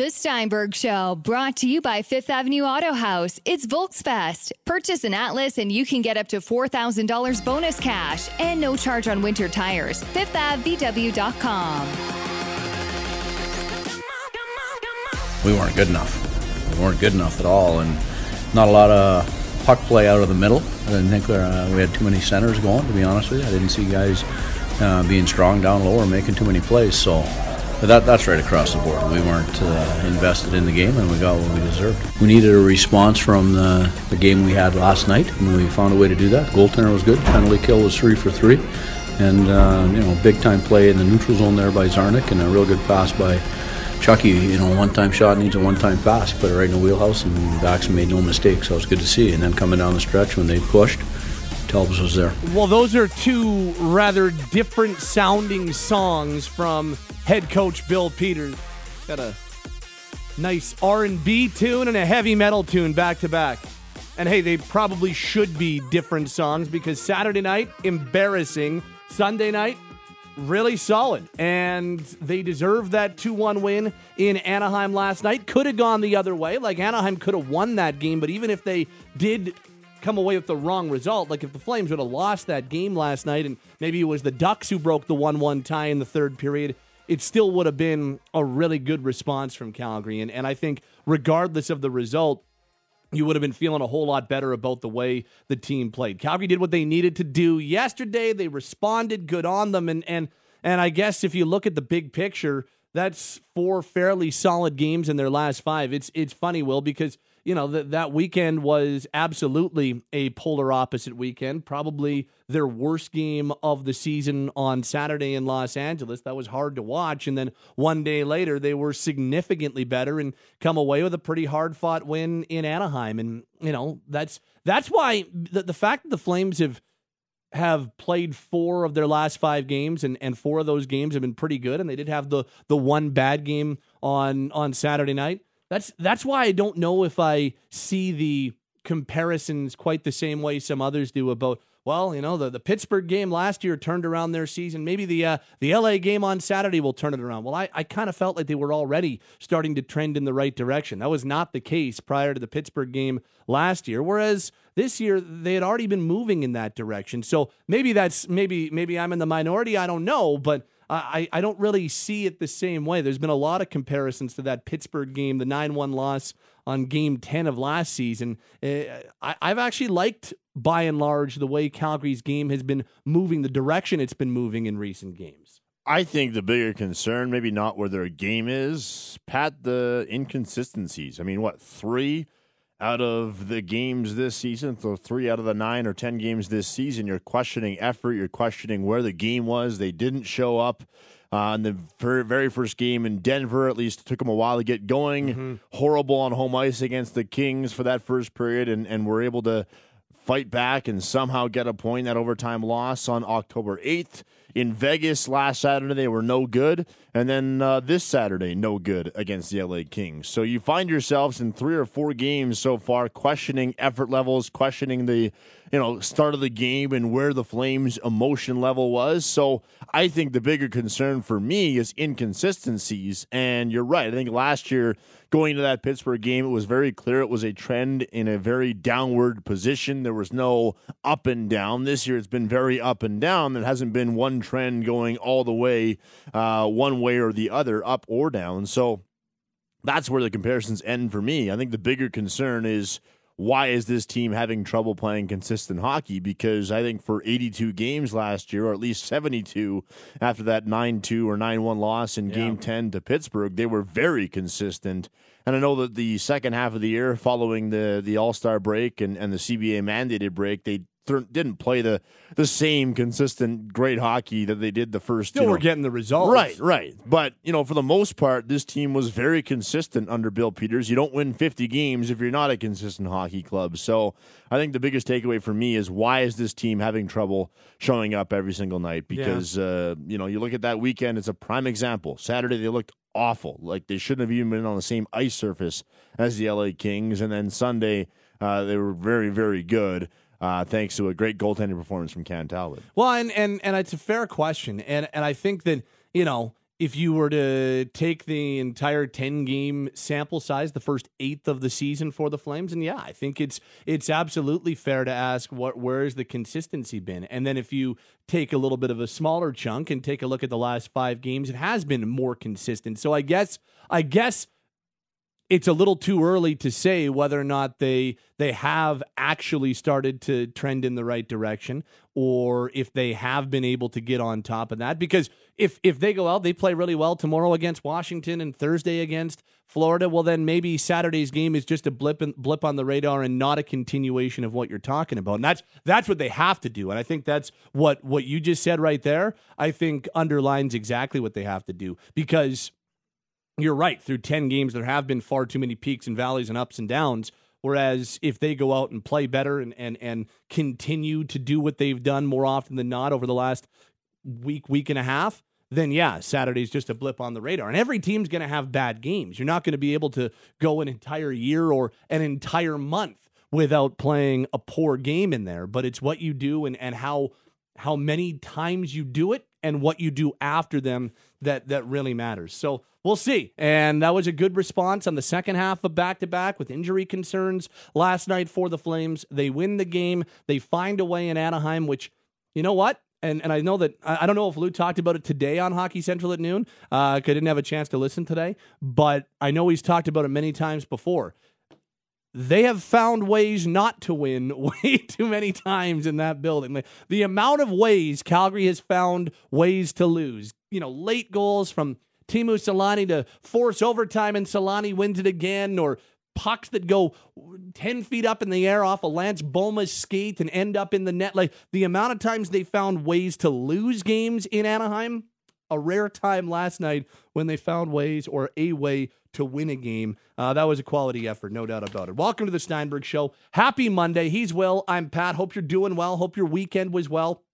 The Steinberg Show, brought to you by Fifth Avenue Auto House. It's Volksfest. Purchase an Atlas and you can get up to $4,000 bonus cash and no charge on winter tires. FifthAvVW.com. We weren't good enough. We weren't good enough at all, and not a lot of puck play out of the middle. I didn't think uh, we had too many centers going, to be honest with you. I didn't see guys uh, being strong down low or making too many plays, so but that, that's right across the board. We weren't uh, invested in the game, and we got what we deserved. We needed a response from the, the game we had last night, and we found a way to do that. Goaltender was good. Penalty kill was three for three, and uh, you know, big time play in the neutral zone there by Czarnik, and a real good pass by Chucky. You know, one time shot needs a one time pass. Put it right in the wheelhouse, and Dax made no mistakes. So it was good to see. And then coming down the stretch when they pushed. Telbs was there. Well, those are two rather different sounding songs from head coach Bill Peters. Got a nice R&B tune and a heavy metal tune back to back. And hey, they probably should be different songs because Saturday night embarrassing, Sunday night really solid. And they deserve that 2 1 win in Anaheim last night. Could have gone the other way. Like Anaheim could have won that game, but even if they did come away with the wrong result. Like if the Flames would have lost that game last night and maybe it was the Ducks who broke the 1 1 tie in the third period, it still would have been a really good response from Calgary. And, and I think, regardless of the result, you would have been feeling a whole lot better about the way the team played. Calgary did what they needed to do yesterday. They responded good on them. And, and, and I guess if you look at the big picture, that's four fairly solid games in their last five. It's, it's funny, Will, because – you know, that that weekend was absolutely a polar opposite weekend. Probably their worst game of the season on Saturday in Los Angeles. That was hard to watch. And then one day later, they were significantly better and come away with a pretty hard fought win in Anaheim. And, you know, that's that's why the, the fact that the Flames have have played four of their last five games and, and four of those games have been pretty good and they did have the the one bad game on on Saturday night that's that's why I don't know if I see the comparisons quite the same way some others do about well, you know, the, the Pittsburgh game last year turned around their season. Maybe the uh, the LA game on Saturday will turn it around. Well, I, I kind of felt like they were already starting to trend in the right direction. That was not the case prior to the Pittsburgh game last year. Whereas this year they had already been moving in that direction. So maybe that's maybe maybe I'm in the minority. I don't know, but I, I don't really see it the same way. There's been a lot of comparisons to that Pittsburgh game, the 9 1 loss on game 10 of last season. Uh, I, I've actually liked, by and large, the way Calgary's game has been moving, the direction it's been moving in recent games. I think the bigger concern, maybe not where their game is, Pat, the inconsistencies. I mean, what, three? Out of the games this season, so three out of the nine or ten games this season, you're questioning effort. You're questioning where the game was. They didn't show up uh, in the very first game in Denver. At least it took them a while to get going. Mm-hmm. Horrible on home ice against the Kings for that first period, and and were able to fight back and somehow get a point that overtime loss on October eighth in Vegas last Saturday. They were no good. And then uh, this Saturday, no good against the LA Kings. So you find yourselves in three or four games so far questioning effort levels, questioning the you know start of the game and where the Flames' emotion level was. So I think the bigger concern for me is inconsistencies. And you're right. I think last year going to that Pittsburgh game, it was very clear it was a trend in a very downward position. There was no up and down. This year, it's been very up and down. There hasn't been one trend going all the way uh, one way or the other, up or down. So that's where the comparisons end for me. I think the bigger concern is why is this team having trouble playing consistent hockey? Because I think for 82 games last year, or at least 72 after that 9 2 or 9 1 loss in yeah. game 10 to Pittsburgh, they were very consistent. And I know that the second half of the year, following the, the All Star break and, and the CBA mandated break, they didn't play the the same consistent great hockey that they did the first. Still, you we're getting the results. Right, right. But you know, for the most part, this team was very consistent under Bill Peters. You don't win 50 games if you're not a consistent hockey club. So I think the biggest takeaway for me is why is this team having trouble showing up every single night? Because yeah. uh, you know, you look at that weekend; it's a prime example. Saturday they looked awful, like they shouldn't have even been on the same ice surface as the LA Kings, and then Sunday. Uh, they were very, very good uh, thanks to a great goaltending performance from Cam Talbot. Well, and, and and it's a fair question, and and I think that you know if you were to take the entire 10 game sample size the first eighth of the season for the flames and yeah i think it's it's absolutely fair to ask what where's the consistency been? And then if you take a little bit of a smaller chunk and take a look at the last five games it has been more consistent. So i guess i guess it's a little too early to say whether or not they they have actually started to trend in the right direction or if they have been able to get on top of that. Because if if they go out they play really well tomorrow against Washington and Thursday against Florida. Well then maybe Saturday's game is just a blip blip on the radar and not a continuation of what you're talking about. And that's that's what they have to do. And I think that's what what you just said right there I think underlines exactly what they have to do. Because you're right. Through 10 games, there have been far too many peaks and valleys and ups and downs. Whereas if they go out and play better and, and, and continue to do what they've done more often than not over the last week, week and a half, then yeah, Saturday's just a blip on the radar. And every team's going to have bad games. You're not going to be able to go an entire year or an entire month without playing a poor game in there. But it's what you do and, and how how many times you do it and what you do after them that that really matters. So we'll see. And that was a good response on the second half of back to back with injury concerns last night for the Flames. They win the game. They find a way in Anaheim, which you know what. And, and I know that I don't know if Lou talked about it today on Hockey Central at noon. Uh, I didn't have a chance to listen today, but I know he's talked about it many times before they have found ways not to win way too many times in that building. The amount of ways Calgary has found ways to lose, you know, late goals from Teemu Selanne to force overtime and Selanne wins it again, or pucks that go 10 feet up in the air off a of Lance Bouma's skate and end up in the net. Like the amount of times they found ways to lose games in Anaheim, a rare time last night when they found ways or a way to win a game. Uh, that was a quality effort, no doubt about it. Welcome to the Steinberg Show. Happy Monday. He's Will. I'm Pat. Hope you're doing well. Hope your weekend was well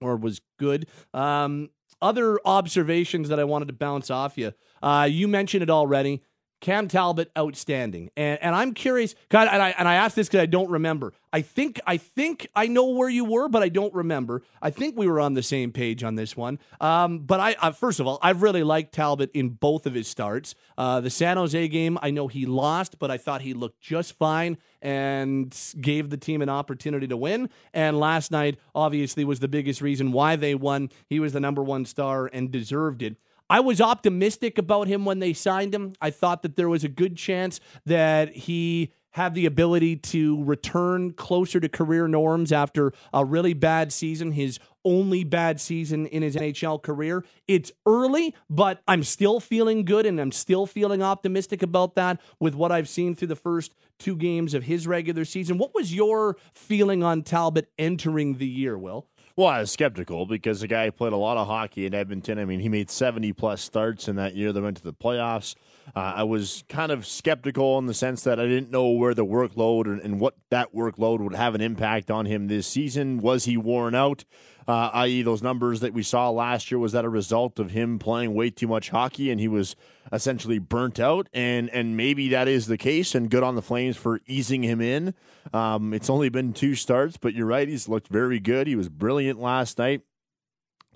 or was good. Um, other observations that I wanted to bounce off you. Uh, you mentioned it already. Cam Talbot, outstanding, and and I'm curious. God, and I and I asked this because I don't remember. I think I think I know where you were, but I don't remember. I think we were on the same page on this one. Um, but I first of all, I've really liked Talbot in both of his starts. Uh, the San Jose game, I know he lost, but I thought he looked just fine and gave the team an opportunity to win. And last night, obviously, was the biggest reason why they won. He was the number one star and deserved it. I was optimistic about him when they signed him. I thought that there was a good chance that he had the ability to return closer to career norms after a really bad season, his only bad season in his NHL career. It's early, but I'm still feeling good and I'm still feeling optimistic about that with what I've seen through the first two games of his regular season. What was your feeling on Talbot entering the year, Will? Well, I was skeptical because the guy played a lot of hockey in Edmonton. I mean, he made 70 plus starts in that year. They went to the playoffs. Uh, I was kind of skeptical in the sense that I didn't know where the workload and, and, what that workload would have an impact on him this season. Was he worn out? Uh, i.e., those numbers that we saw last year, was that a result of him playing way too much hockey and he was essentially burnt out? And and maybe that is the case. And good on the Flames for easing him in. Um, it's only been two starts, but you're right. He's looked very good. He was brilliant last night.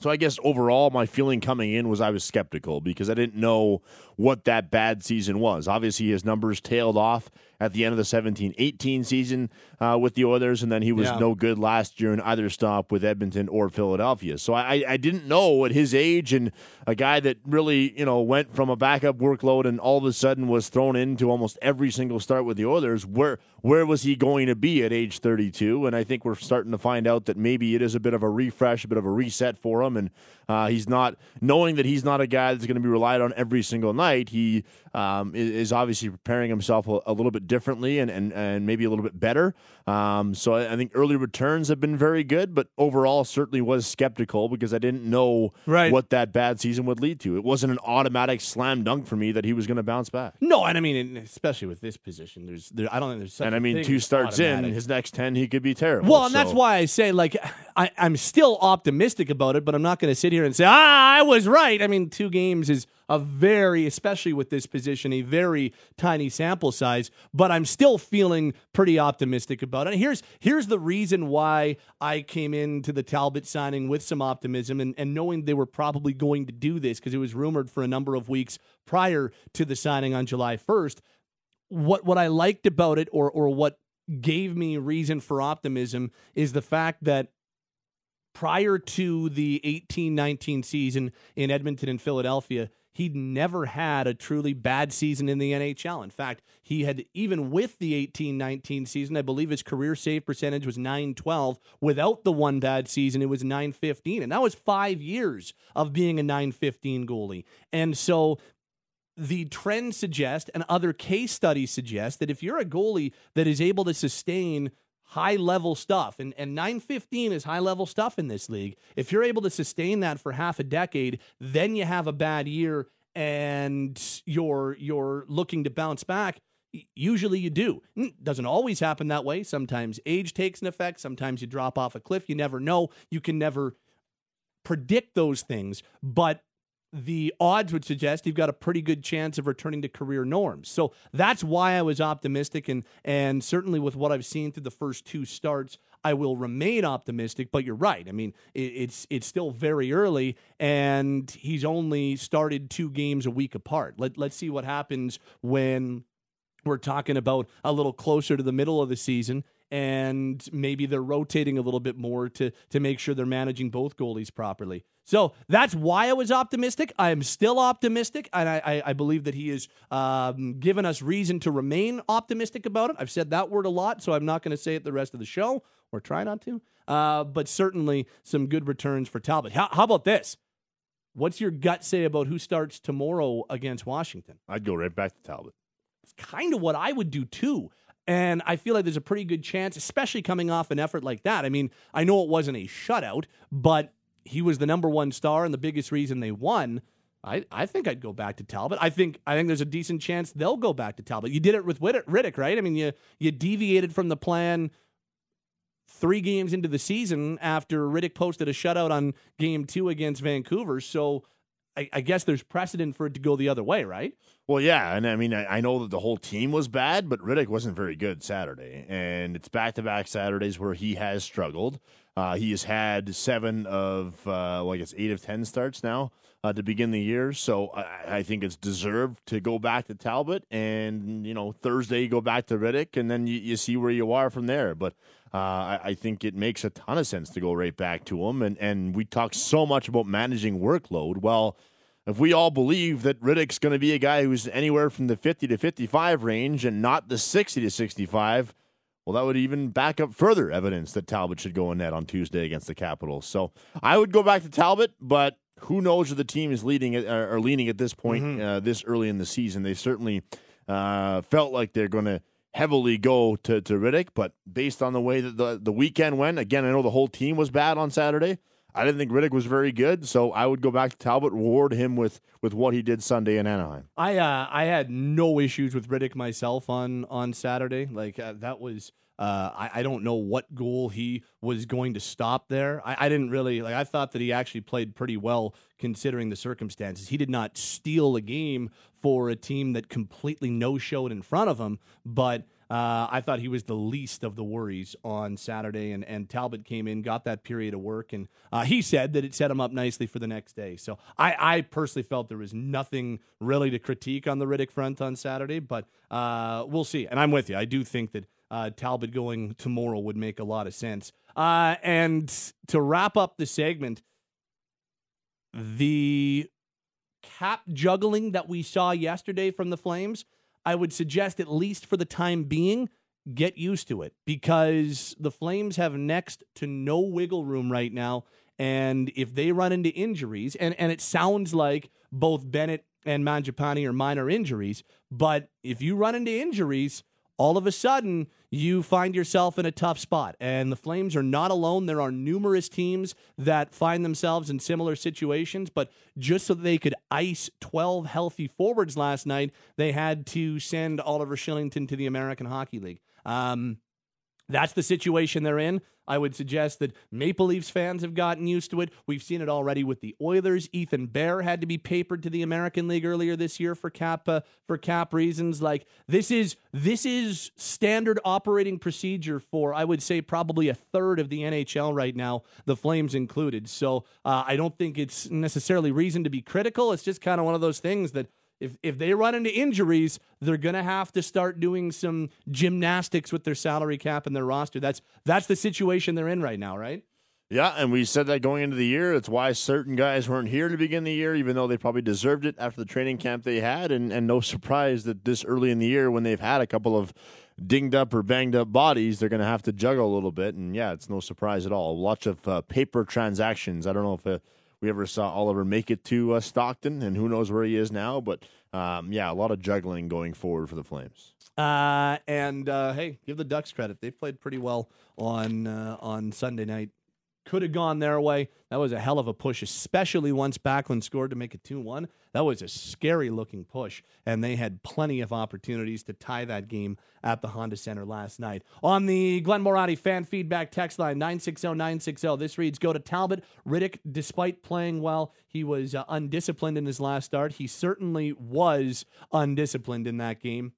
So I guess overall, my feeling coming in was I was skeptical because I didn't know what that bad season was. Obviously, his numbers tailed off at the end of the 17 18 season uh, with the Oilers, and then he was yeah. no good last year in either stop with Edmonton or Philadelphia. So I, I didn't know at his age and a guy that really, you know, went from a backup workload and all of a sudden was thrown into almost every single start with the Oilers, where where was he going to be at age 32? And I think we're starting to find out that maybe it is a bit of a refresh, a bit of a reset for him, and uh, he's not knowing that he's not a guy that's going to be relied on every single night. He um, is, obviously preparing himself a, a, little bit differently and, and, and maybe a little bit better. Um, so I, I, think early returns have been very good, but overall certainly was skeptical because I didn't know right. what that bad season would lead to. It wasn't an automatic slam dunk for me that he was going to bounce back. No, and I mean, especially with this position, there's there, I don't think there's and I mean two starts automatic. in his next ten he could be terrible. Well, and so. that's why I say like I, I'm still optimistic about it, but I'm not going to sit here and say ah I was right. I mean, two games is a very, especially with this position, a very tiny sample size. But I'm still feeling pretty optimistic about it. And here's here's the reason why I came into the Talbot signing with some optimism and, and knowing they were probably going to do this because it was rumored for a number of weeks prior to the signing on July 1st. What what I liked about it, or or what gave me reason for optimism, is the fact that prior to the 18 19 season in Edmonton and Philadelphia, he'd never had a truly bad season in the NHL. In fact, he had, even with the 18 19 season, I believe his career save percentage was 912. Without the one bad season, it was 915. And that was five years of being a 915 goalie. And so the trend suggests and other case studies suggest that if you're a goalie that is able to sustain high level stuff, and, and 915 is high level stuff in this league. If you're able to sustain that for half a decade, then you have a bad year and you're you're looking to bounce back. Usually you do. Doesn't always happen that way. Sometimes age takes an effect. Sometimes you drop off a cliff. You never know. You can never predict those things. But the odds would suggest you've got a pretty good chance of returning to career norms. So that's why I was optimistic, and and certainly with what I've seen through the first two starts, I will remain optimistic. But you're right. I mean, it, it's it's still very early, and he's only started two games a week apart. Let let's see what happens when we're talking about a little closer to the middle of the season and maybe they're rotating a little bit more to to make sure they're managing both goalies properly. So that's why I was optimistic. I am still optimistic, and I, I, believe that he has um, given us reason to remain optimistic about it. I've said that word a lot, so I'm not going to say it the rest of the show, or try not to. Uh, but certainly some good returns for Talbot. How, how about this? What's your gut say about who starts tomorrow against Washington? I'd go right back to Talbot. It's kind of what I would do too. And I feel like there's a pretty good chance, especially coming off an effort like that. I mean, I know it wasn't a shutout, but he was the number one star and the biggest reason they won. I, I think I'd go back to Talbot. I think I think there's a decent chance they'll go back to Talbot. You did it with Rittich, right? I mean, you you deviated from the plan three games into the season after Rittich posted a shutout on game two against Vancouver. So I, I, guess there's precedent for it to go the other way, right? Well, yeah, and I mean, I, I, know that the whole team was bad, but Rittich wasn't very good Saturday, and it's back-to-back Saturdays where he has struggled. Uh, he has had seven of, uh, well, I guess eight of ten starts now uh, to begin the year, so I, I, think it's deserved to go back to Talbot, and you know Thursday you go back to Rittich and then you, you see where you are from there. But uh, I, I, think it makes a ton of sense to go right back to him. And, and we talk so much about managing workload. Well, if we all believe that Rittich's going to be a guy who's anywhere from the 50 to 55 range and not the 60 to 65, well, that would even back up further evidence that Talbot should go in net on Tuesday against the Capitals. So I would go back to Talbot, but who knows if the team is leading at, or leaning at this point mm-hmm. uh, this early in the season. They certainly uh, felt like they're going to heavily go to, to Rittich, but based on the way that the, the weekend went, again, I know the whole team was bad on Saturday. I didn't think Rittich was very good, so I would go back to Talbot, reward him with with what he did Sunday in Anaheim. I uh, I had no issues with Rittich myself on on Saturday. Like uh, that was uh, I, I don't know what goal he was going to stop there. I, I didn't really like. I thought that he actually played pretty well considering the circumstances. He did not steal a game for a team that completely no showed in front of him, but uh, I thought he was the least of the worries on Saturday, and, and Talbot came in, got that period of work, and uh, he said that it set him up nicely for the next day. So I, I personally felt there was nothing really to critique on the Rittich front on Saturday, but uh, we'll see. And I'm with you. I do think that uh, Talbot going tomorrow would make a lot of sense. Uh, and to wrap up the segment, the cap juggling that we saw yesterday from the Flames I would suggest, at least for the time being, get used to it because the Flames have next to no wiggle room right now. And if they run into injuries, and, and it sounds like both Bennett and Mangiapane are minor injuries, but if you run into injuries, all of a sudden you find yourself in a tough spot. And the Flames are not alone. There are numerous teams that find themselves in similar situations, but just so they could ice 12 healthy forwards last night, they had to send Oliver Kylington to the American Hockey League. Um, That's the situation they're in. I would suggest that Maple Leafs fans have gotten used to it. We've seen it already with the Oilers. Ethan Bear had to be papered to the American League earlier this year for cap uh, for cap reasons. Like this is this is standard operating procedure for I would say probably a third of the NHL right now, the Flames included. So uh, I don't think it's necessarily reason to be critical. It's just kind of one of those things that if if they run into injuries, they're going to have to start doing some gymnastics with their salary cap and their roster. That's that's the situation they're in right now, right? Yeah, and we said that going into the year. That's why certain guys weren't here to begin the year, even though they probably deserved it after the training camp they had. And, and no surprise that this early in the year, when they've had a couple of dinged up or banged up bodies, they're going to have to juggle a little bit. And yeah, it's no surprise at all. Lots of uh, paper transactions. I don't know if uh, we ever saw Oliver make it to uh, Stockton, and who knows where he is now. But um, yeah, a lot of juggling going forward for the Flames. Uh, and uh, hey, give the Ducks credit; they played pretty well on uh, on Sunday night could have gone their way. That was a hell of a push, especially once Backlund scored to make it 2 1. That was a scary looking push, and they had plenty of opportunities to tie that game at the Honda Center last night. On the Glenmore Audi fan feedback text line 960 960, this reads Go to Talbot. Rittich, despite playing well, he was uh, undisciplined in his last start. He certainly was undisciplined in that game.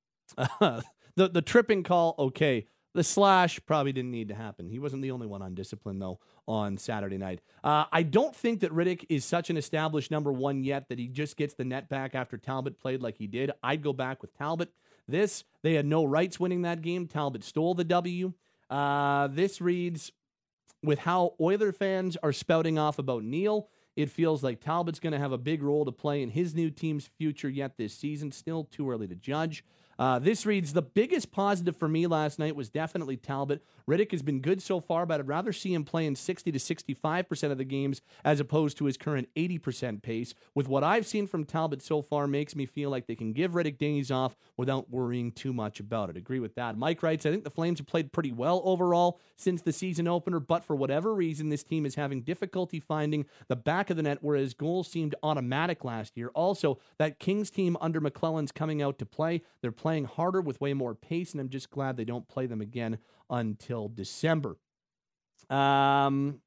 the, the tripping call, okay. The slash probably didn't need to happen. He wasn't the only one on discipline, though, on Saturday night. Uh, I don't think that Rittich is such an established number one yet that he just gets the net back after Talbot played like he did. I'd go back with Talbot. This, they had no rights winning that game. Talbot stole the W. Uh, this reads with how Oiler fans are spouting off about Neal. It feels like Talbot's going to have a big role to play in his new team's future yet this season. Still too early to judge. Uh, this reads The biggest positive for me last night was definitely Talbot. Rittich has been good so far, but I'd rather see him playing 60 to 65% of the games as opposed to his current 80% pace. With what I've seen from Talbot so far, makes me feel like they can give Rittich days off without worrying too much about it. Agree with that. Mike writes I think the Flames have played pretty well overall since the season opener, but for whatever reason, this team is having difficulty finding the back of the net, whereas goals seemed automatic last year. Also, that Kings team under McLellan's coming out to play. They're playing playing harder with way more pace, and I'm just glad they don't play them again until December. Um,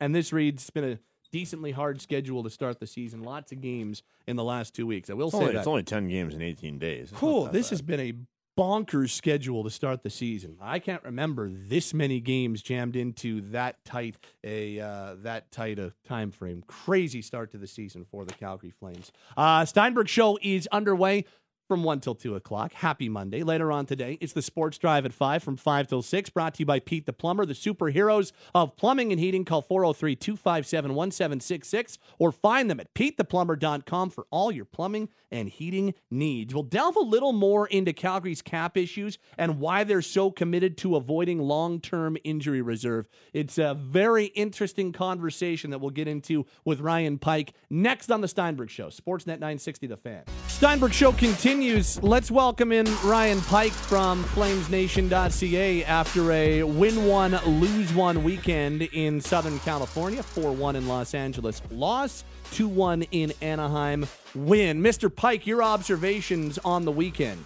and this reads, it's been a decently hard schedule to start the season. Lots of games in the last two weeks. I will it's say only, that. It's only 10 games in 18 days. It's cool. This bad. has been a bonkers schedule to start the season. I can't remember this many games jammed into that tight a uh, that tight a time frame. Crazy start to the season for the Calgary Flames. Uh, Steinberg show is underway from 1 till 2 o'clock. Happy Monday. Later on today, it's the Sports Drive at 5 from 5 till 6, brought to you by Pete the Plumber, the superheroes of plumbing and heating. Call 403 257 1766 or find them at PeteThePlumber.com for all your plumbing and heating needs. We'll delve a little more into Calgary's cap issues and why they're so committed to avoiding long term injury reserve. It's a very interesting conversation that we'll get into with Ryan Pike next on The Steinberg Show, Sportsnet 960 The Fan. Steinberg Show continues. Let's welcome in Ryan Pike from FlamesNation.ca after a win one, lose one weekend in Southern California, 4 1 in Los Angeles, loss 2 1 in Anaheim, win. Mr. Pike, your observations on the weekend.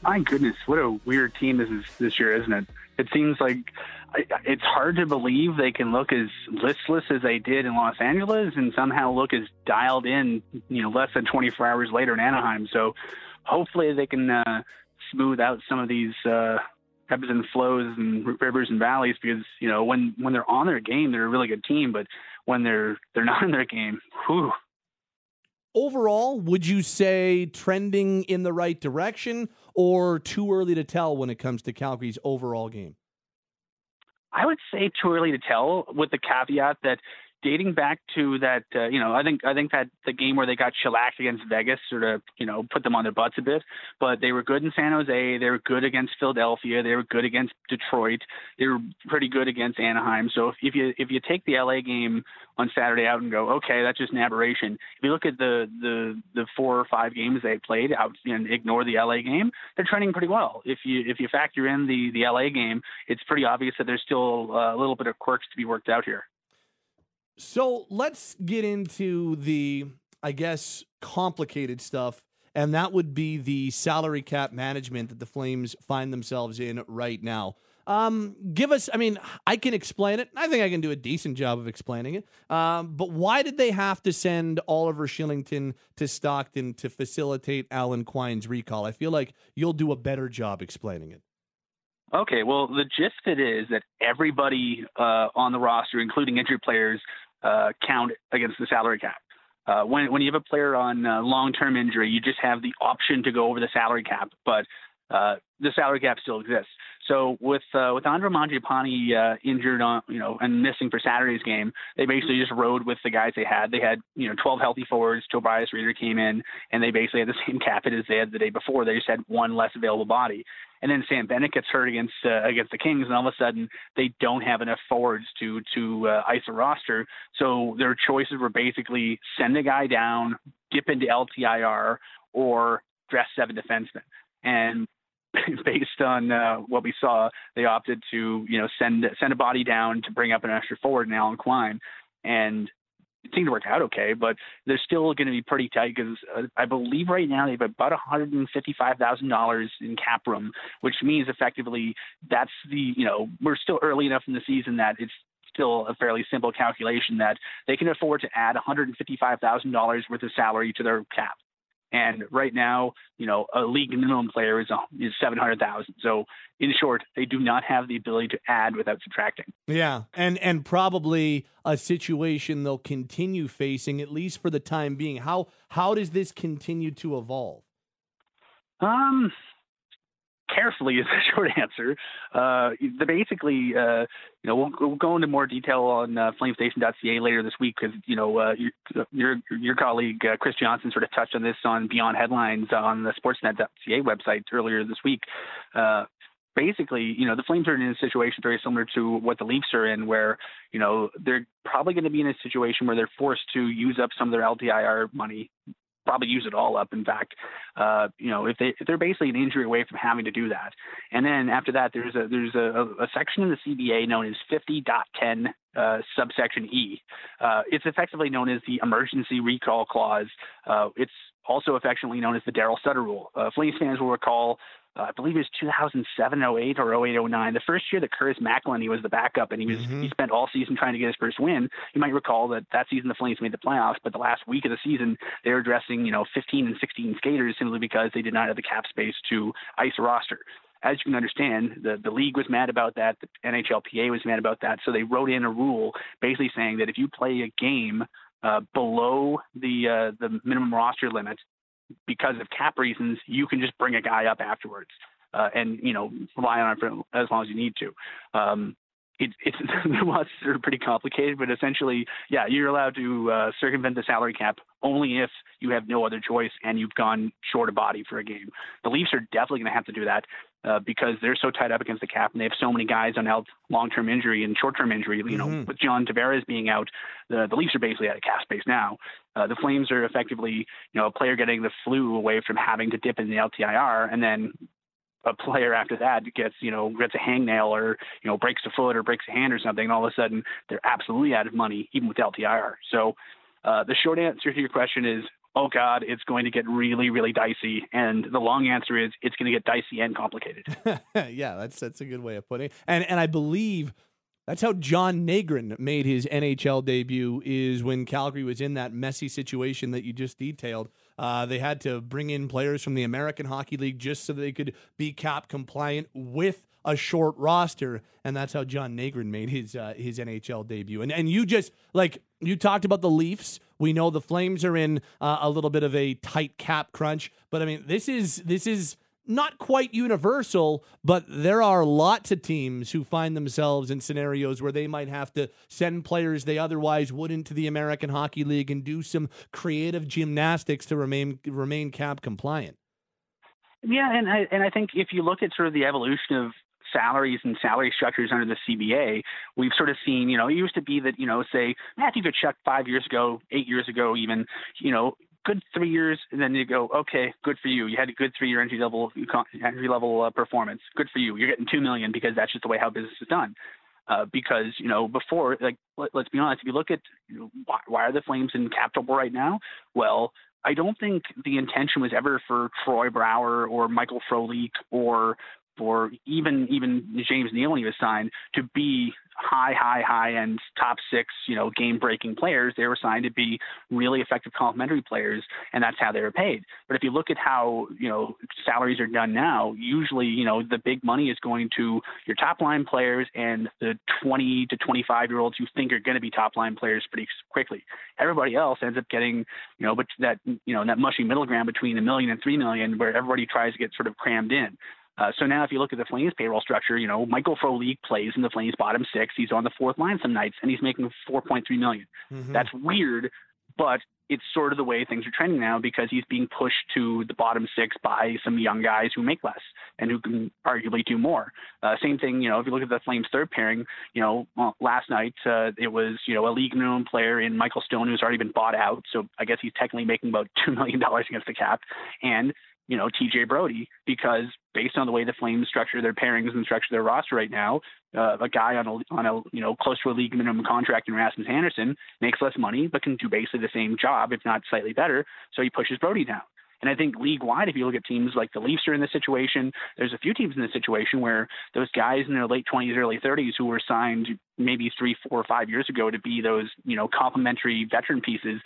My goodness, what a weird team this is this year, isn't it? It seems like it's hard to believe they can look as listless as they did in Los Angeles and somehow look as dialed in, you know, less than 24 hours later in Anaheim. So hopefully they can uh, smooth out some of these uh, ebbs and flows and rivers and valleys because you know when when they're on their game, they're a really good team, but when they're they're not in their game, whew. Overall, would you say trending in the right direction or too early to tell when it comes to Calgary's overall game? I would say too early to tell, with the caveat that dating back to that, uh, you know, I think I think that the game where they got shellacked against Vegas sort of, you know, put them on their butts a bit. But they were good in San Jose. They were good against Philadelphia. They were good against Detroit. They were pretty good against Anaheim. So if, if you if you take the LA game on Saturday out and go, okay, that's just an aberration. If you look at the the the four or five games they played out and ignore the LA game, they're trending pretty well. If you if you factor in the the LA game, it's pretty obvious that there's still a little bit of quirks to be worked out here. So let's get into the, I guess, complicated stuff and that would be the salary cap management that the Flames find themselves in right now. Um, give us, I mean, I can explain it. I think I can do a decent job of explaining it. Um, but why did they have to send Oliver Kylington to Stockton to facilitate Alan Quine's recall? I feel like you'll do a better job explaining it. Okay, well, the gist of it is that everybody uh, on the roster, including injured players, uh, count against the salary cap. Uh, when when you have a player on uh, long-term injury, you just have the option to go over the salary cap, but uh, the salary cap still exists. So with uh, with Andre Mangiapane uh, injured on you know and missing for Saturday's game, they basically just rode with the guys they had. They had you know 12 healthy forwards. Tobias Rieder came in, and they basically had the same cap hit as they had the day before. They just had one less available body. And then Sam Bennett gets hurt against uh, against the Kings, and all of a sudden they don't have enough forwards to to uh, ice a roster. So their choices were basically send a guy down, dip into LTIR, or dress seven defensemen. And based on uh, what we saw, they opted to you know send send a body down to bring up an extra forward in Alan Quine, and it seemed to work out okay. But they're still going to be pretty tight because uh, I believe right now they have about one hundred and fifty five thousand dollars in cap room, which means effectively that's the you know we're still early enough in the season that it's still a fairly simple calculation that they can afford to add $155,000 worth of salary to their cap. And right now, you know, a league minimum player is is seven hundred thousand. So, in short, they do not have the ability to add without subtracting. Yeah, and and probably a situation they'll continue facing at least for the time being. How how does this continue to evolve? Um, carefully is the short answer. Uh, basically, uh, you know, we'll, we'll, go into more detail on uh, FlamesNation.ca later this week because you know uh, your, your, your colleague uh, Chris Johnston sort of touched on this on Beyond Headlines on the Sportsnet.ca website earlier this week. Uh, basically, you know, the Flames are in a situation very similar to what the Leafs are in, where, you know, they're probably going to be in a situation where they're forced to use up some of their LTIR money probably use it all up. In fact, uh, you know, if they if they're basically an injury away from having to do that, and then after that, there's a there's a, a section in the CBA known as 50.10 uh, subsection E. Uh, it's effectively known as the emergency recall clause. Uh, it's also affectionately known as the Daryl Sutter rule. Uh, Flames fans will recall I believe it was 2007, 08, or 08, 09. The first year that Curtis McElhinney was the backup, and he was mm-hmm. he spent all season trying to get his first win. You might recall that that season the Flames made the playoffs, but the last week of the season they were dressing you know 15 and 16 skaters simply because they did not have the cap space to ice a roster. As you can understand, the, the league was mad about that. The NHLPA was mad about that. So they wrote in a rule basically saying that if you play a game uh, below the uh, the minimum roster limit, because of cap reasons, you can just bring a guy up afterwards uh, and you know rely on it for as long as you need to. Um, it, it's the nuances are pretty complicated, but essentially, yeah, you're allowed to uh, circumvent the salary cap only if you have no other choice and you've gone short a body for a game. The Leafs are definitely going to have to do that uh, because they're so tied up against the cap and they have so many guys on health, long-term injury and short-term injury. You know, mm-hmm. with John Tavares being out, the, the Leafs are basically out of cap space now. Uh, the Flames are effectively, you know, a player getting the flu away from having to dip in the LTIR, and then a player after that gets you know gets a hangnail or you know breaks a foot or breaks a hand or something, and all of a sudden they're absolutely out of money even with LTIR. So uh, the short answer to your question is. Oh God, it's going to get really, really dicey, and the long answer is it's going to get dicey and complicated. yeah, that's that's a good way of putting it. And and I believe that's how John Negrin made his NHL debut. Is when Calgary was in that messy situation that you just detailed uh, they had to bring in players from the American Hockey League just so they could be cap compliant with a short roster, and that's how John Negrin made his uh, his NHL debut. And and you just like you talked about the Leafs. We know the Flames are in uh, a little bit of a tight cap crunch, but I mean this is this is not quite universal, but there are lots of teams who find themselves in scenarios where they might have to send players they otherwise wouldn't to the American Hockey League and do some creative gymnastics to remain remain cap compliant. Yeah, and I and I think if you look at sort of the evolution of salaries and salary structures under the CBA, we've sort of seen, you know, it used to be that, you know, say Matthew Tkachuk five years ago, eight years ago, even, you know, good three years, and then you go, okay, good for you. You had a good three year entry level entry level uh, performance. Good for you. You're getting two million because that's just the way how business is done. Uh, because you know before, like let, us be honest, if you look at you know, why, why, are the Flames in cap trouble right now? Well, I don't think the intention was ever for Troy Brouwer or Michael Frolik or for even even James Neal when he was signed to be high, high, high end top six, you know, game breaking players. They were signed to be really effective complementary players, and that's how they were paid. But if you look at how, you know, salaries are done now, usually, you know, the big money is going to your top line players and the 20 to 25 year olds you think are going to be top line players pretty quickly. Everybody else ends up getting, you know, but that, you know, that mushy middle ground between a million and three million where everybody tries to get sort of crammed in. Uh, so now, if you look at the Flames payroll structure, you know Michael Frolik plays in the Flames bottom six. He's on the fourth line some nights, and he's making 4.3 million. Mm-hmm. That's weird, but it's sort of the way things are trending now because he's being pushed to the bottom six by some young guys who make less and who can arguably do more. Uh, same thing, you know, if you look at the Flames third pairing, you know, well, last night uh, it was, you know, a league known player in Michael Stone who's already been bought out. So I guess he's technically making about $2 million against the cap. And you know, TJ Brodie, because based on the way the Flames structure their pairings and structure their roster right now, uh, a guy on a on a you know close to a league minimum contract in Rasmus Andersson makes less money but can do basically the same job, if not slightly better. So he pushes Brodie down. And I think league wide, if you look at teams like the Leafs are in this situation, there's a few teams in this situation where those guys in their late 20s, early 30s who were signed maybe three, four, or five years ago to be those, you know, complementary veteran pieces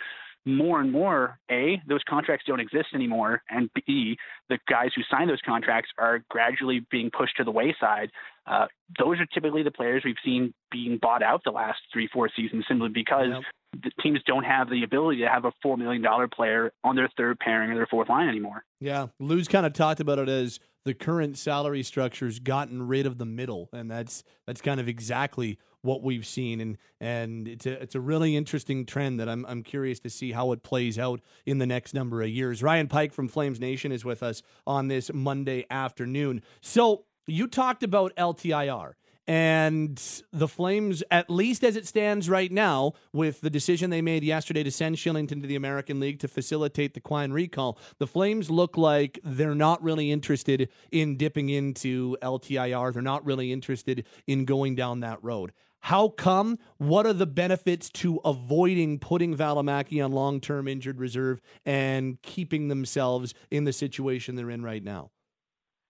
more and more, A, those contracts don't exist anymore, and B, the guys who sign those contracts are gradually being pushed to the wayside. Uh, those are typically the players we've seen being bought out the last three, four seasons simply because yep. the teams don't have the ability to have a $4 million player on their third pairing or their fourth line anymore. Yeah. Lou's kind of talked about it as the current salary structure's gotten rid of the middle, and that's that's kind of exactly what we've seen, and and it's a it's a really interesting trend that I'm I'm curious to see how it plays out in the next number of years. Ryan Pike from Flames Nation is with us on this Monday afternoon. So you talked about LTIR. And the Flames, at least as it stands right now, with the decision they made yesterday to send Kylington to the American League to facilitate the Quine recall, the Flames look like they're not really interested in dipping into LTIR. They're not really interested in going down that road. How come? What are the benefits to avoiding putting Valimaki on long term injured reserve and keeping themselves in the situation they're in right now?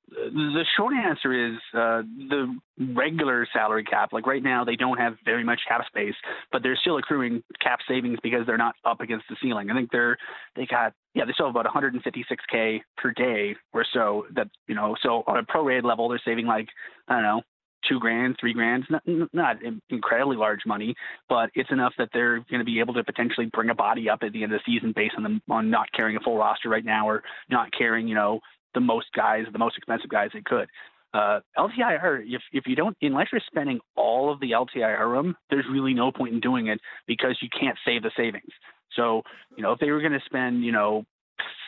The short answer is uh, the regular salary cap. Like right now, they don't have very much cap space, but they're still accruing cap savings because they're not up against the ceiling. I think they're they got yeah they still have about 156k per day or so. That you know so on a pro prorated level, they're saving like I don't know two grand, three grand, not, not incredibly large money, but it's enough that they're going to be able to potentially bring a body up at the end of the season based on them on not carrying a full roster right now or not carrying, you know, the most guys, the most expensive guys they could. Uh, LTIR, if if you don't, unless you're spending all of the LTIR room, there's really no point in doing it because you can't save the savings. So, you know, if they were going to spend, you know,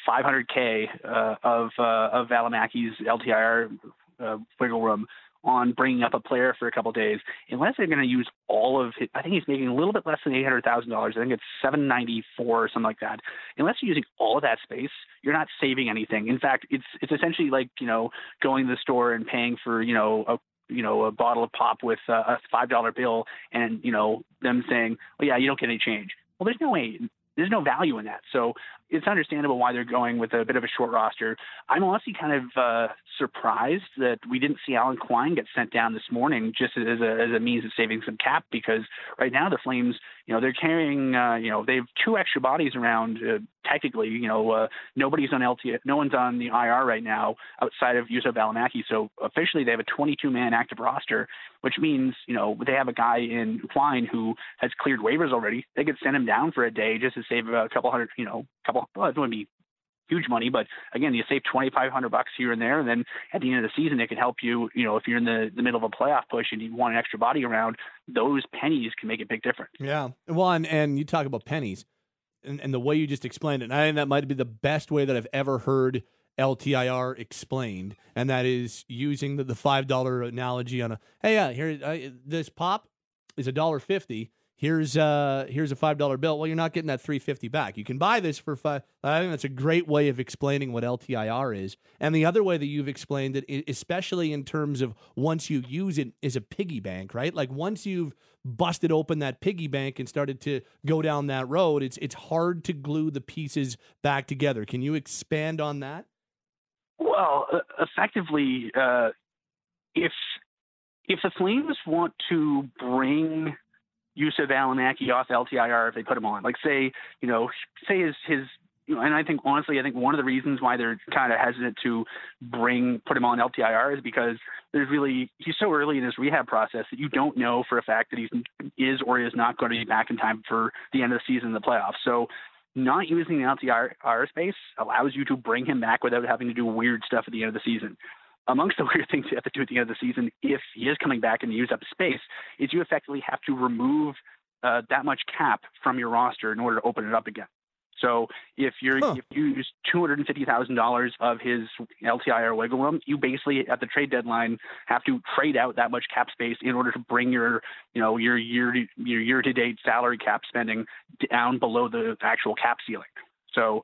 500k uh, of uh, of Valimaki's LTIR uh, wiggle room on bringing up a player for a couple days, unless they're going to use all of his, I think he's making a little bit less than eight hundred thousand dollars. I think it's seven ninety four or something like that. Unless you're using all of that space, you're not saving anything. In fact, it's it's essentially like you know going to the store and paying for you know a you know a bottle of pop with a, a five dollar bill, and you know them saying, well, yeah, you don't get any change. Well, there's no way there's no value in that. So it's understandable why they're going with a bit of a short roster. I'm honestly kind of uh, surprised that we didn't see Alan Quine get sent down this morning just as a, as a means of saving some cap because right now the Flames, you know, they're carrying, uh, you know, they have two extra bodies around. Uh, technically, you know, uh, nobody's on LT, no one's on the IR right now outside of Juuso Valimaki. So officially, they have a 22-man active roster, which means, you know, they have a guy in Quine who has cleared waivers already. They could send him down for a day just to save a couple hundred, you know, couple. Well, it wouldn't be huge money, but again, you save twenty five hundred bucks here and there, and then at the end of the season, it can help you. You know, if you're in the, the middle of a playoff push and you want an extra body around, those pennies can make a big difference. Yeah, well, and, and you talk about pennies, and, and the way you just explained it, and I think that might be the best way that I've ever heard LTIR explained, and that is using the, the five dollar analogy on a hey, yeah, here uh, this pop is a dollar fifty here's uh here's a five dollar bill. Well, you're not getting that three fifty back. You can buy this for five. I think that's a great way of explaining what LTIR is. And the other way that you've explained it, especially in terms of once you use it, is a piggy bank, right? Like once you've busted open that piggy bank and started to go down that road, it's it's hard to glue the pieces back together. Can you expand on that? Well, effectively, uh, if if the Flames want to bring Juuso Valimaki off LTIR if they put him on, like say, you know, say his his you know, and I think honestly, I think one of the reasons why they're kind of hesitant to bring put him on LTIR is because there's really he's so early in his rehab process that you don't know for a fact that he's is or is not going to be back in time for the end of the season in the playoffs. So not using the LTIR space allows you to bring him back without having to do weird stuff at the end of the season amongst the weird things you have to do at the end of the season, if he is coming back and you use up space, is you effectively have to remove uh, that much cap from your roster in order to open it up again. So if you're huh. if you use two hundred and fifty thousand dollars of his LTI or wiggle room, you basically at the trade deadline have to trade out that much cap space in order to bring your you know your year to, your year to date salary cap spending down below the actual cap ceiling. So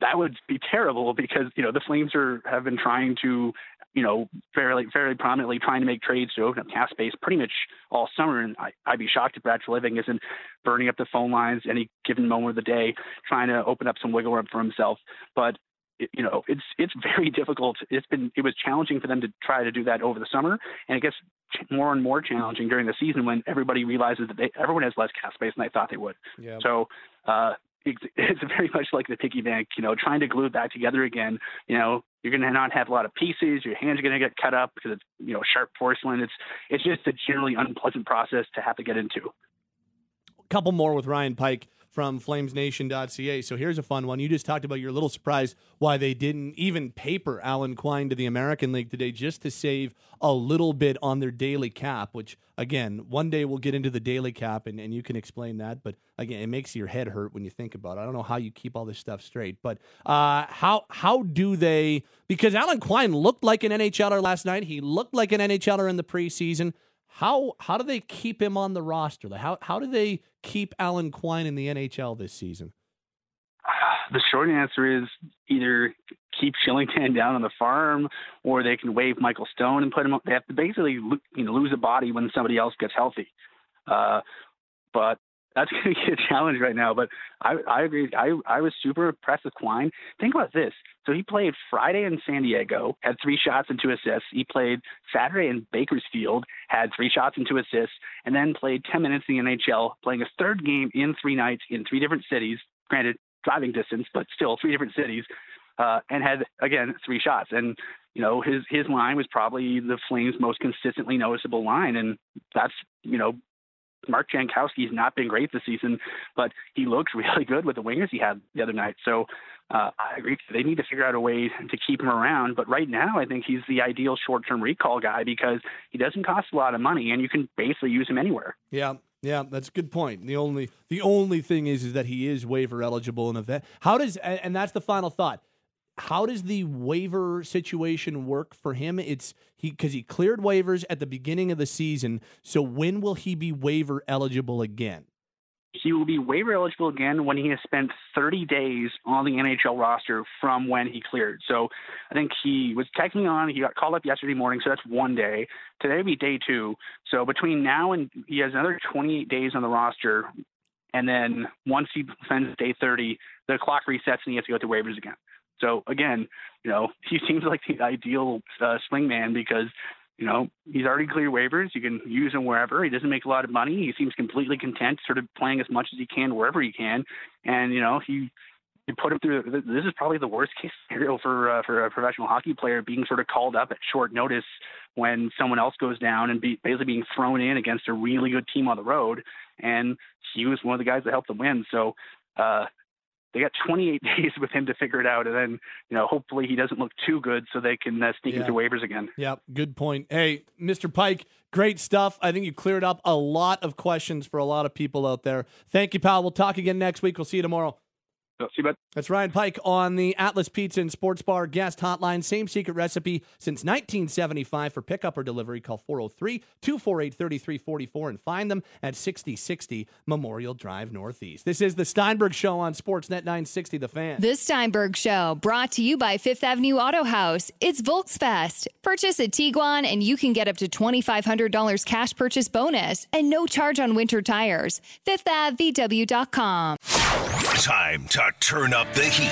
that would be terrible because you know the Flames are have been trying to you know fairly fairly prominently trying to make trades to open up cap space pretty much all summer, and I, I'd be shocked if Brad Treliving isn't burning up the phone lines any given moment of the day trying to open up some wiggle room for himself. But you know it's it's very difficult. It's been it was challenging for them to try to do that over the summer, and it gets more and more challenging during the season when everybody realizes that they, everyone has less cap space than they thought they would. Yep. So uh, it's very much like the piggy bank, you know, trying to glue it back together again. You know, you're going to not have a lot of pieces. Your hands are going to get cut up because it's, you know, sharp porcelain. It's, it's just a generally unpleasant process to have to get into. Couple more with Ryan Pike from flamesnation.ca. So here's a fun one. You just talked about your little surprise why they didn't even paper Alan Quine to the American League today just to save a little bit on their daily cap, which again, one day we'll get into the daily cap and, and you can explain that. But again, it makes your head hurt when you think about it. I don't know how you keep all this stuff straight. But uh, how how do they because Alan Quine looked like an NHLer last night. He looked like an NHLer in the preseason. How how do they keep him on the roster? How how do they keep Alan Quine in the NHL this season? The short answer is either keep Kylington down on the farm, or they can waive Michael Stone and put him. They have to basically you know lose a body when somebody else gets healthy. Uh, but that's going to be a challenge right now. But I, I agree. I, I was super impressed with Quine. Think about this. So he played Friday in San Diego, had three shots and two assists. He played Saturday in Bakersfield, had three shots and two assists, and then played 10 minutes in the NHL, playing his third game in three nights in three different cities. Granted, driving distance, but still three different cities. Uh, and had again three shots. And you know his his line was probably the Flames' most consistently noticeable line, and that's you know Mark Jankowski's not been great this season, but he looks really good with the wingers he had the other night. So uh, I agree. They need to figure out a way to keep him around. But right now, I think he's the ideal short-term recall guy because he doesn't cost a lot of money, and you can basically use him anywhere. Yeah, yeah, that's a good point. The only the only thing is is that he is waiver eligible in event. How does and that's the final thought how does the waiver situation work for him? It's he because he cleared waivers at the beginning of the season. So when will he be waiver eligible again? He will be waiver eligible again when he has spent 30 days on the NHL roster from when he cleared. So I think he was technically on. He got called up yesterday morning, so that's one day. Today will be day two. So between now and he has another 28 days on the roster, and then once he spends day 30, the clock resets and he has to go through waivers again. So again, you know, he seems like the ideal uh, man because you know he's already cleared waivers. You can use him wherever. He doesn't make a lot of money. He seems completely content, sort of playing as much as he can wherever he can. And you know he you put him through. This is probably the worst case scenario for uh, for a professional hockey player being sort of called up at short notice when someone else goes down and be, basically being thrown in against a really good team on the road. And he was one of the guys that helped them win. So uh, they got 28 days with him to figure it out, and then you know hopefully he doesn't look too good, so they can uh, sneak yeah. into waivers again. Yeah, good point. Hey, Mr. Pike, great stuff. I think you cleared up a lot of questions for a lot of people out there. Thank you, pal. We'll talk again next week. We'll see you tomorrow. So, see you, bud. That's Ryan Pike on the Atlas Pizza and Sports Bar guest hotline. Same secret recipe since 1975 for pickup or delivery. Call 403 248 3344 and find them at 6060 Memorial Drive Northeast. This is the Steinberg Show on Sportsnet 960 The Fan. The Steinberg Show, brought to you by Fifth Avenue Auto House. It's Volksfest. Purchase a Tiguan and you can get up to $2,500 cash purchase bonus and no charge on winter tires. FifthAvVW.com. Time to turn up the heat.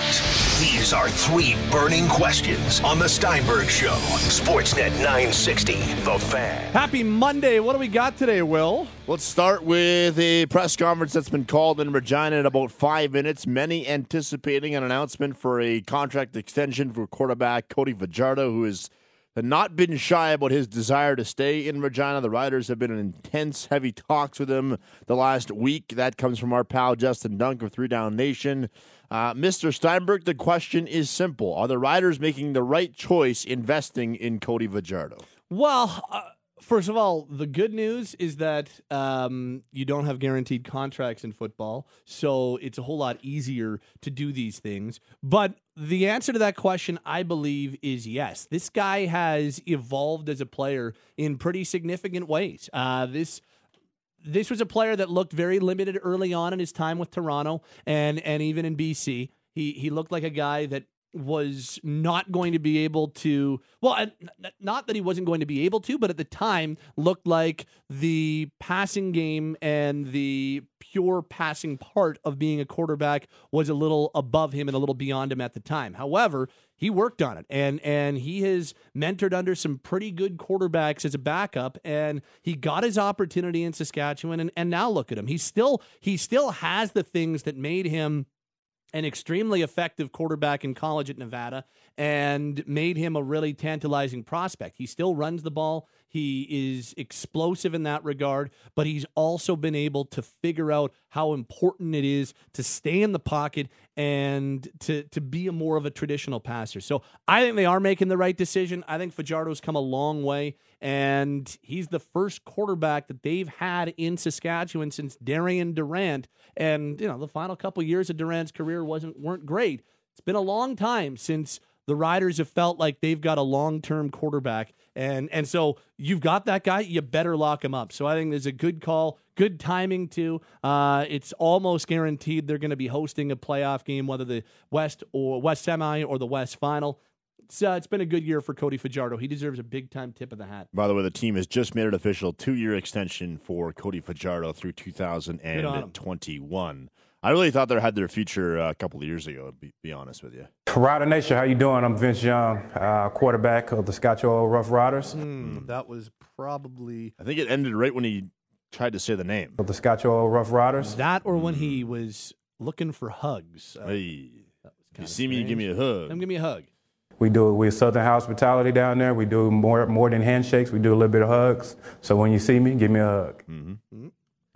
These are three burning questions on The Steinberg Show. Sportsnet 960, The Fan. Happy Monday. What do we got today, Will? Let's start with a press conference that's been called in Regina in about five minutes. Many anticipating an announcement for a contract extension for quarterback Cody Fajardo, who has not been shy about his desire to stay in Regina. The Riders have been in intense, heavy talks with him the last week. That comes from our pal Justin Dunk of Three Down Nation. Uh, Mr. Steinberg, the question is simple: Are the Riders making the right choice investing in Cody Fajardo? Well, uh, first of all, the good news is that um, you don't have guaranteed contracts in football, so it's a whole lot easier to do these things. But the answer to that question, I believe, is yes. This guy has evolved as a player in pretty significant ways. Uh, this this was a player that looked very limited early on in his time with Toronto and and even in BC. He he looked like a guy that was not going to be able to well not that he wasn't going to be able to but at the time looked like the passing game and the pure passing part of being a quarterback was a little above him and a little beyond him at the time. However he worked on it and and he has mentored under some pretty good quarterbacks as a backup and he got his opportunity in Saskatchewan and, and now look at him. He still he still has the things that made him an extremely effective quarterback in college at Nevada and made him a really tantalizing prospect. He still runs the ball. He is explosive in that regard, but he's also been able to figure out how important it is to stay in the pocket and to to be a more of a traditional passer. So I think they are making the right decision. I think Fajardo's come a long way, and he's the first quarterback that they've had in Saskatchewan since Darian Durant. And you know, the final couple years of Durant's career wasn't weren't great. It's been a long time since the Riders have felt like they've got a long term quarterback. And and so you've got that guy, you better lock him up. So I think there's a good call, good timing too. Uh, it's almost guaranteed they're going to be hosting a playoff game, whether the West or West semi or the West final. It's, uh, it's been a good year for Cody Fajardo. He deserves a big time tip of the hat. By the way, the team has just made it official two year extension for Cody Fajardo through 2021. I really thought they had their future uh, a couple of years ago. To be, be honest with you, Rider Nation, how you doing? I'm Vince Young, uh, quarterback of the Scottsdale Rough Riders. Mm, that was probably I think it ended right when he tried to say the name of the Scottsdale Rough Riders. That or when he was looking for hugs. Uh, hey, you see me, give me a hug. Come give me a hug. We do we Southern hospitality down there. We do more more than handshakes. We do a little bit of hugs. So when you see me, give me a hug. Mm-hmm. Mm-hmm.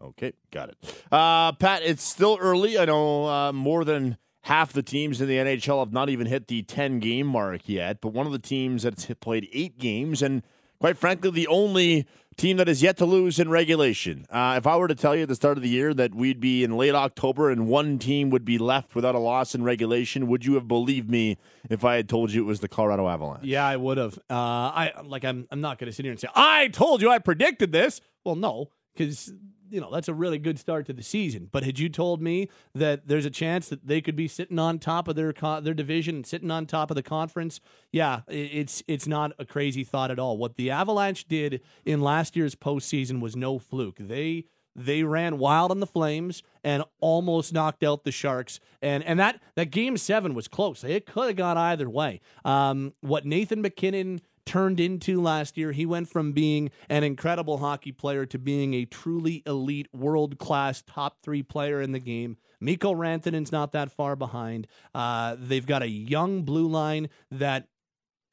Okay, got it. Uh, Pat, it's still early. I know uh, more than half the teams in the NHL have not even hit the 10 game mark yet, but one of the teams that's played eight games, and quite frankly, the only team that is yet to lose in regulation. Uh, if I were to tell you at the start of the year that we'd be in late October and one team would be left without a loss in regulation, would you have believed me if I had told you it was the Colorado Avalanche? Yeah, I would have. Uh, I like. I'm. I'm not going to sit here and say I told you. I predicted this. Well, no, because you know that's a really good start to the season. But had you told me that there's a chance that they could be sitting on top of their their division and sitting on top of the conference, yeah, it's it's not a crazy thought at all. What the Avalanche did in last year's postseason was no fluke. They they ran wild on the Flames and almost knocked out the Sharks. And and that that game seven was close. It could have gone either way. Um, what Nathan MacKinnon turned into last year. He went from being an incredible hockey player to being a truly elite, world class, top three player in the game. Mikko Rantanen's not that far behind. Uh, they've got a young blue line that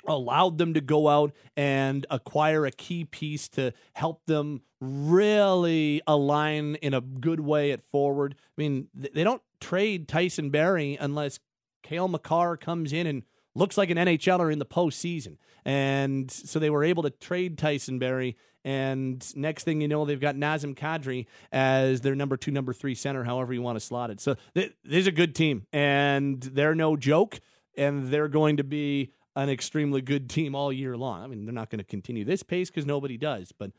allowed them to go out and acquire a key piece to help them really align in a good way at forward. I mean, they don't trade Tyson Barrie unless Cale Makar comes in and looks like an NHLer in the postseason. And so they were able to trade Tyson Barrie. And next thing you know, they've got Nazem Kadri as their number two, number three center, however you want to slot it. So th- this is a good team, and they're no joke, and they're going to be an extremely good team all year long. I mean, they're not going to continue this pace because nobody does, but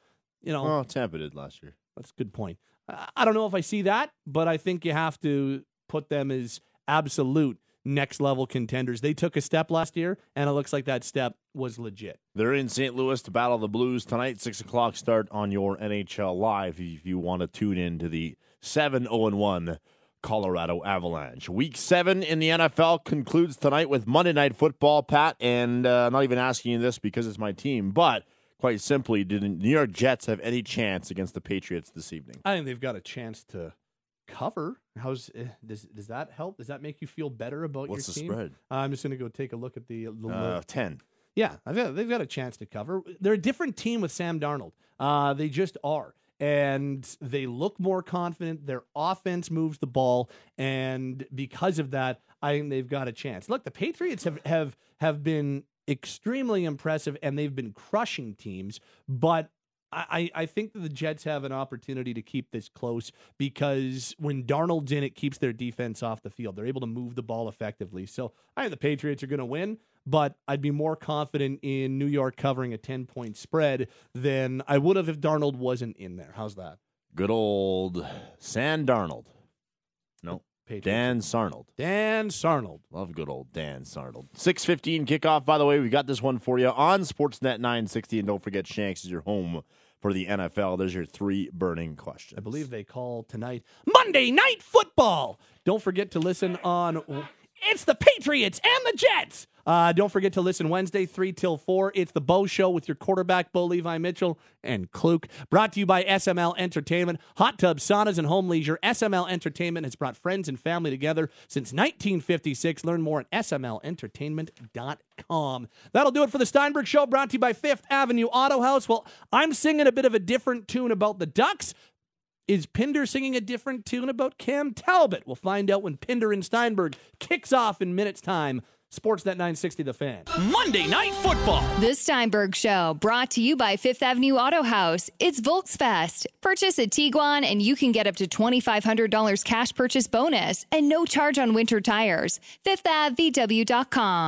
you know, Well, Tampa did last year. that's a good point. I don't know if I see that, but I think you have to put them as absolute next level contenders. They took a step last year, and it looks like that step was legit. They're in St. Louis to battle the Blues tonight, six o'clock start on your NHL Live. If you want to tune in to the seven zero and one Colorado Avalanche, Week seven in the NFL concludes tonight with Monday Night Football. Pat, and uh, I'm not even asking you this because it's my team, but quite simply, did the New York Jets have any chance against the Patriots this evening? I think they've got a chance to cover. How's eh, does does that help? Does that make you feel better about What's your team? spread? I'm just going to go take a look at the, the Uh, ten. Yeah, I've got, they've got a chance to cover. They're a different team with Sam Darnold. Uh, they just are. And they look more confident. Their offense moves the ball. And because of that, I think they've got a chance. Look, the Patriots have, have, have been extremely impressive and they've been crushing teams. But I, I think that the Jets have an opportunity to keep this close because when Darnold's in, it keeps their defense off the field. They're able to move the ball effectively. So I think the Patriots are going to win, but I'd be more confident in New York covering a 10 point spread than I would have if Darnold wasn't in there. How's that? Good old San Darnold. No, Patriots. Dan Sarnold. Dan Sarnold. Love good old Dan Sarnold. 615 kickoff, by the way. We got this one for you on Sportsnet 960. And don't forget, Shanks is your home for the NFL. There's your three burning questions. I believe they call tonight Monday Night Football. Don't forget to listen on. It's the Patriots and the Jets. Uh, don't forget to listen Wednesday, 3 till 4. It's the Bo Show with your quarterback, Bo Levi Mitchell and Kluke. Brought to you by SML Entertainment. Hot tub, saunas, and home leisure. SML Entertainment has brought friends and family together since 1956. Learn more at smlentertainment.com. That'll do it for the Steinberg Show, brought to you by Fifth Avenue Auto House. Well, I'm singing a bit of a different tune about the Ducks. Is Pinder singing a different tune about Cam Talbot? We'll find out when Pinder and Steinberg kicks off in minutes time. Sportsnet 960 The Fan. Monday Night Football. The Steinberg Show, brought to you by Fifth Avenue Auto House. It's Volksfest. Purchase a Tiguan and you can get up to $2,500 cash purchase bonus and no charge on winter tires. FifthAvVW.com.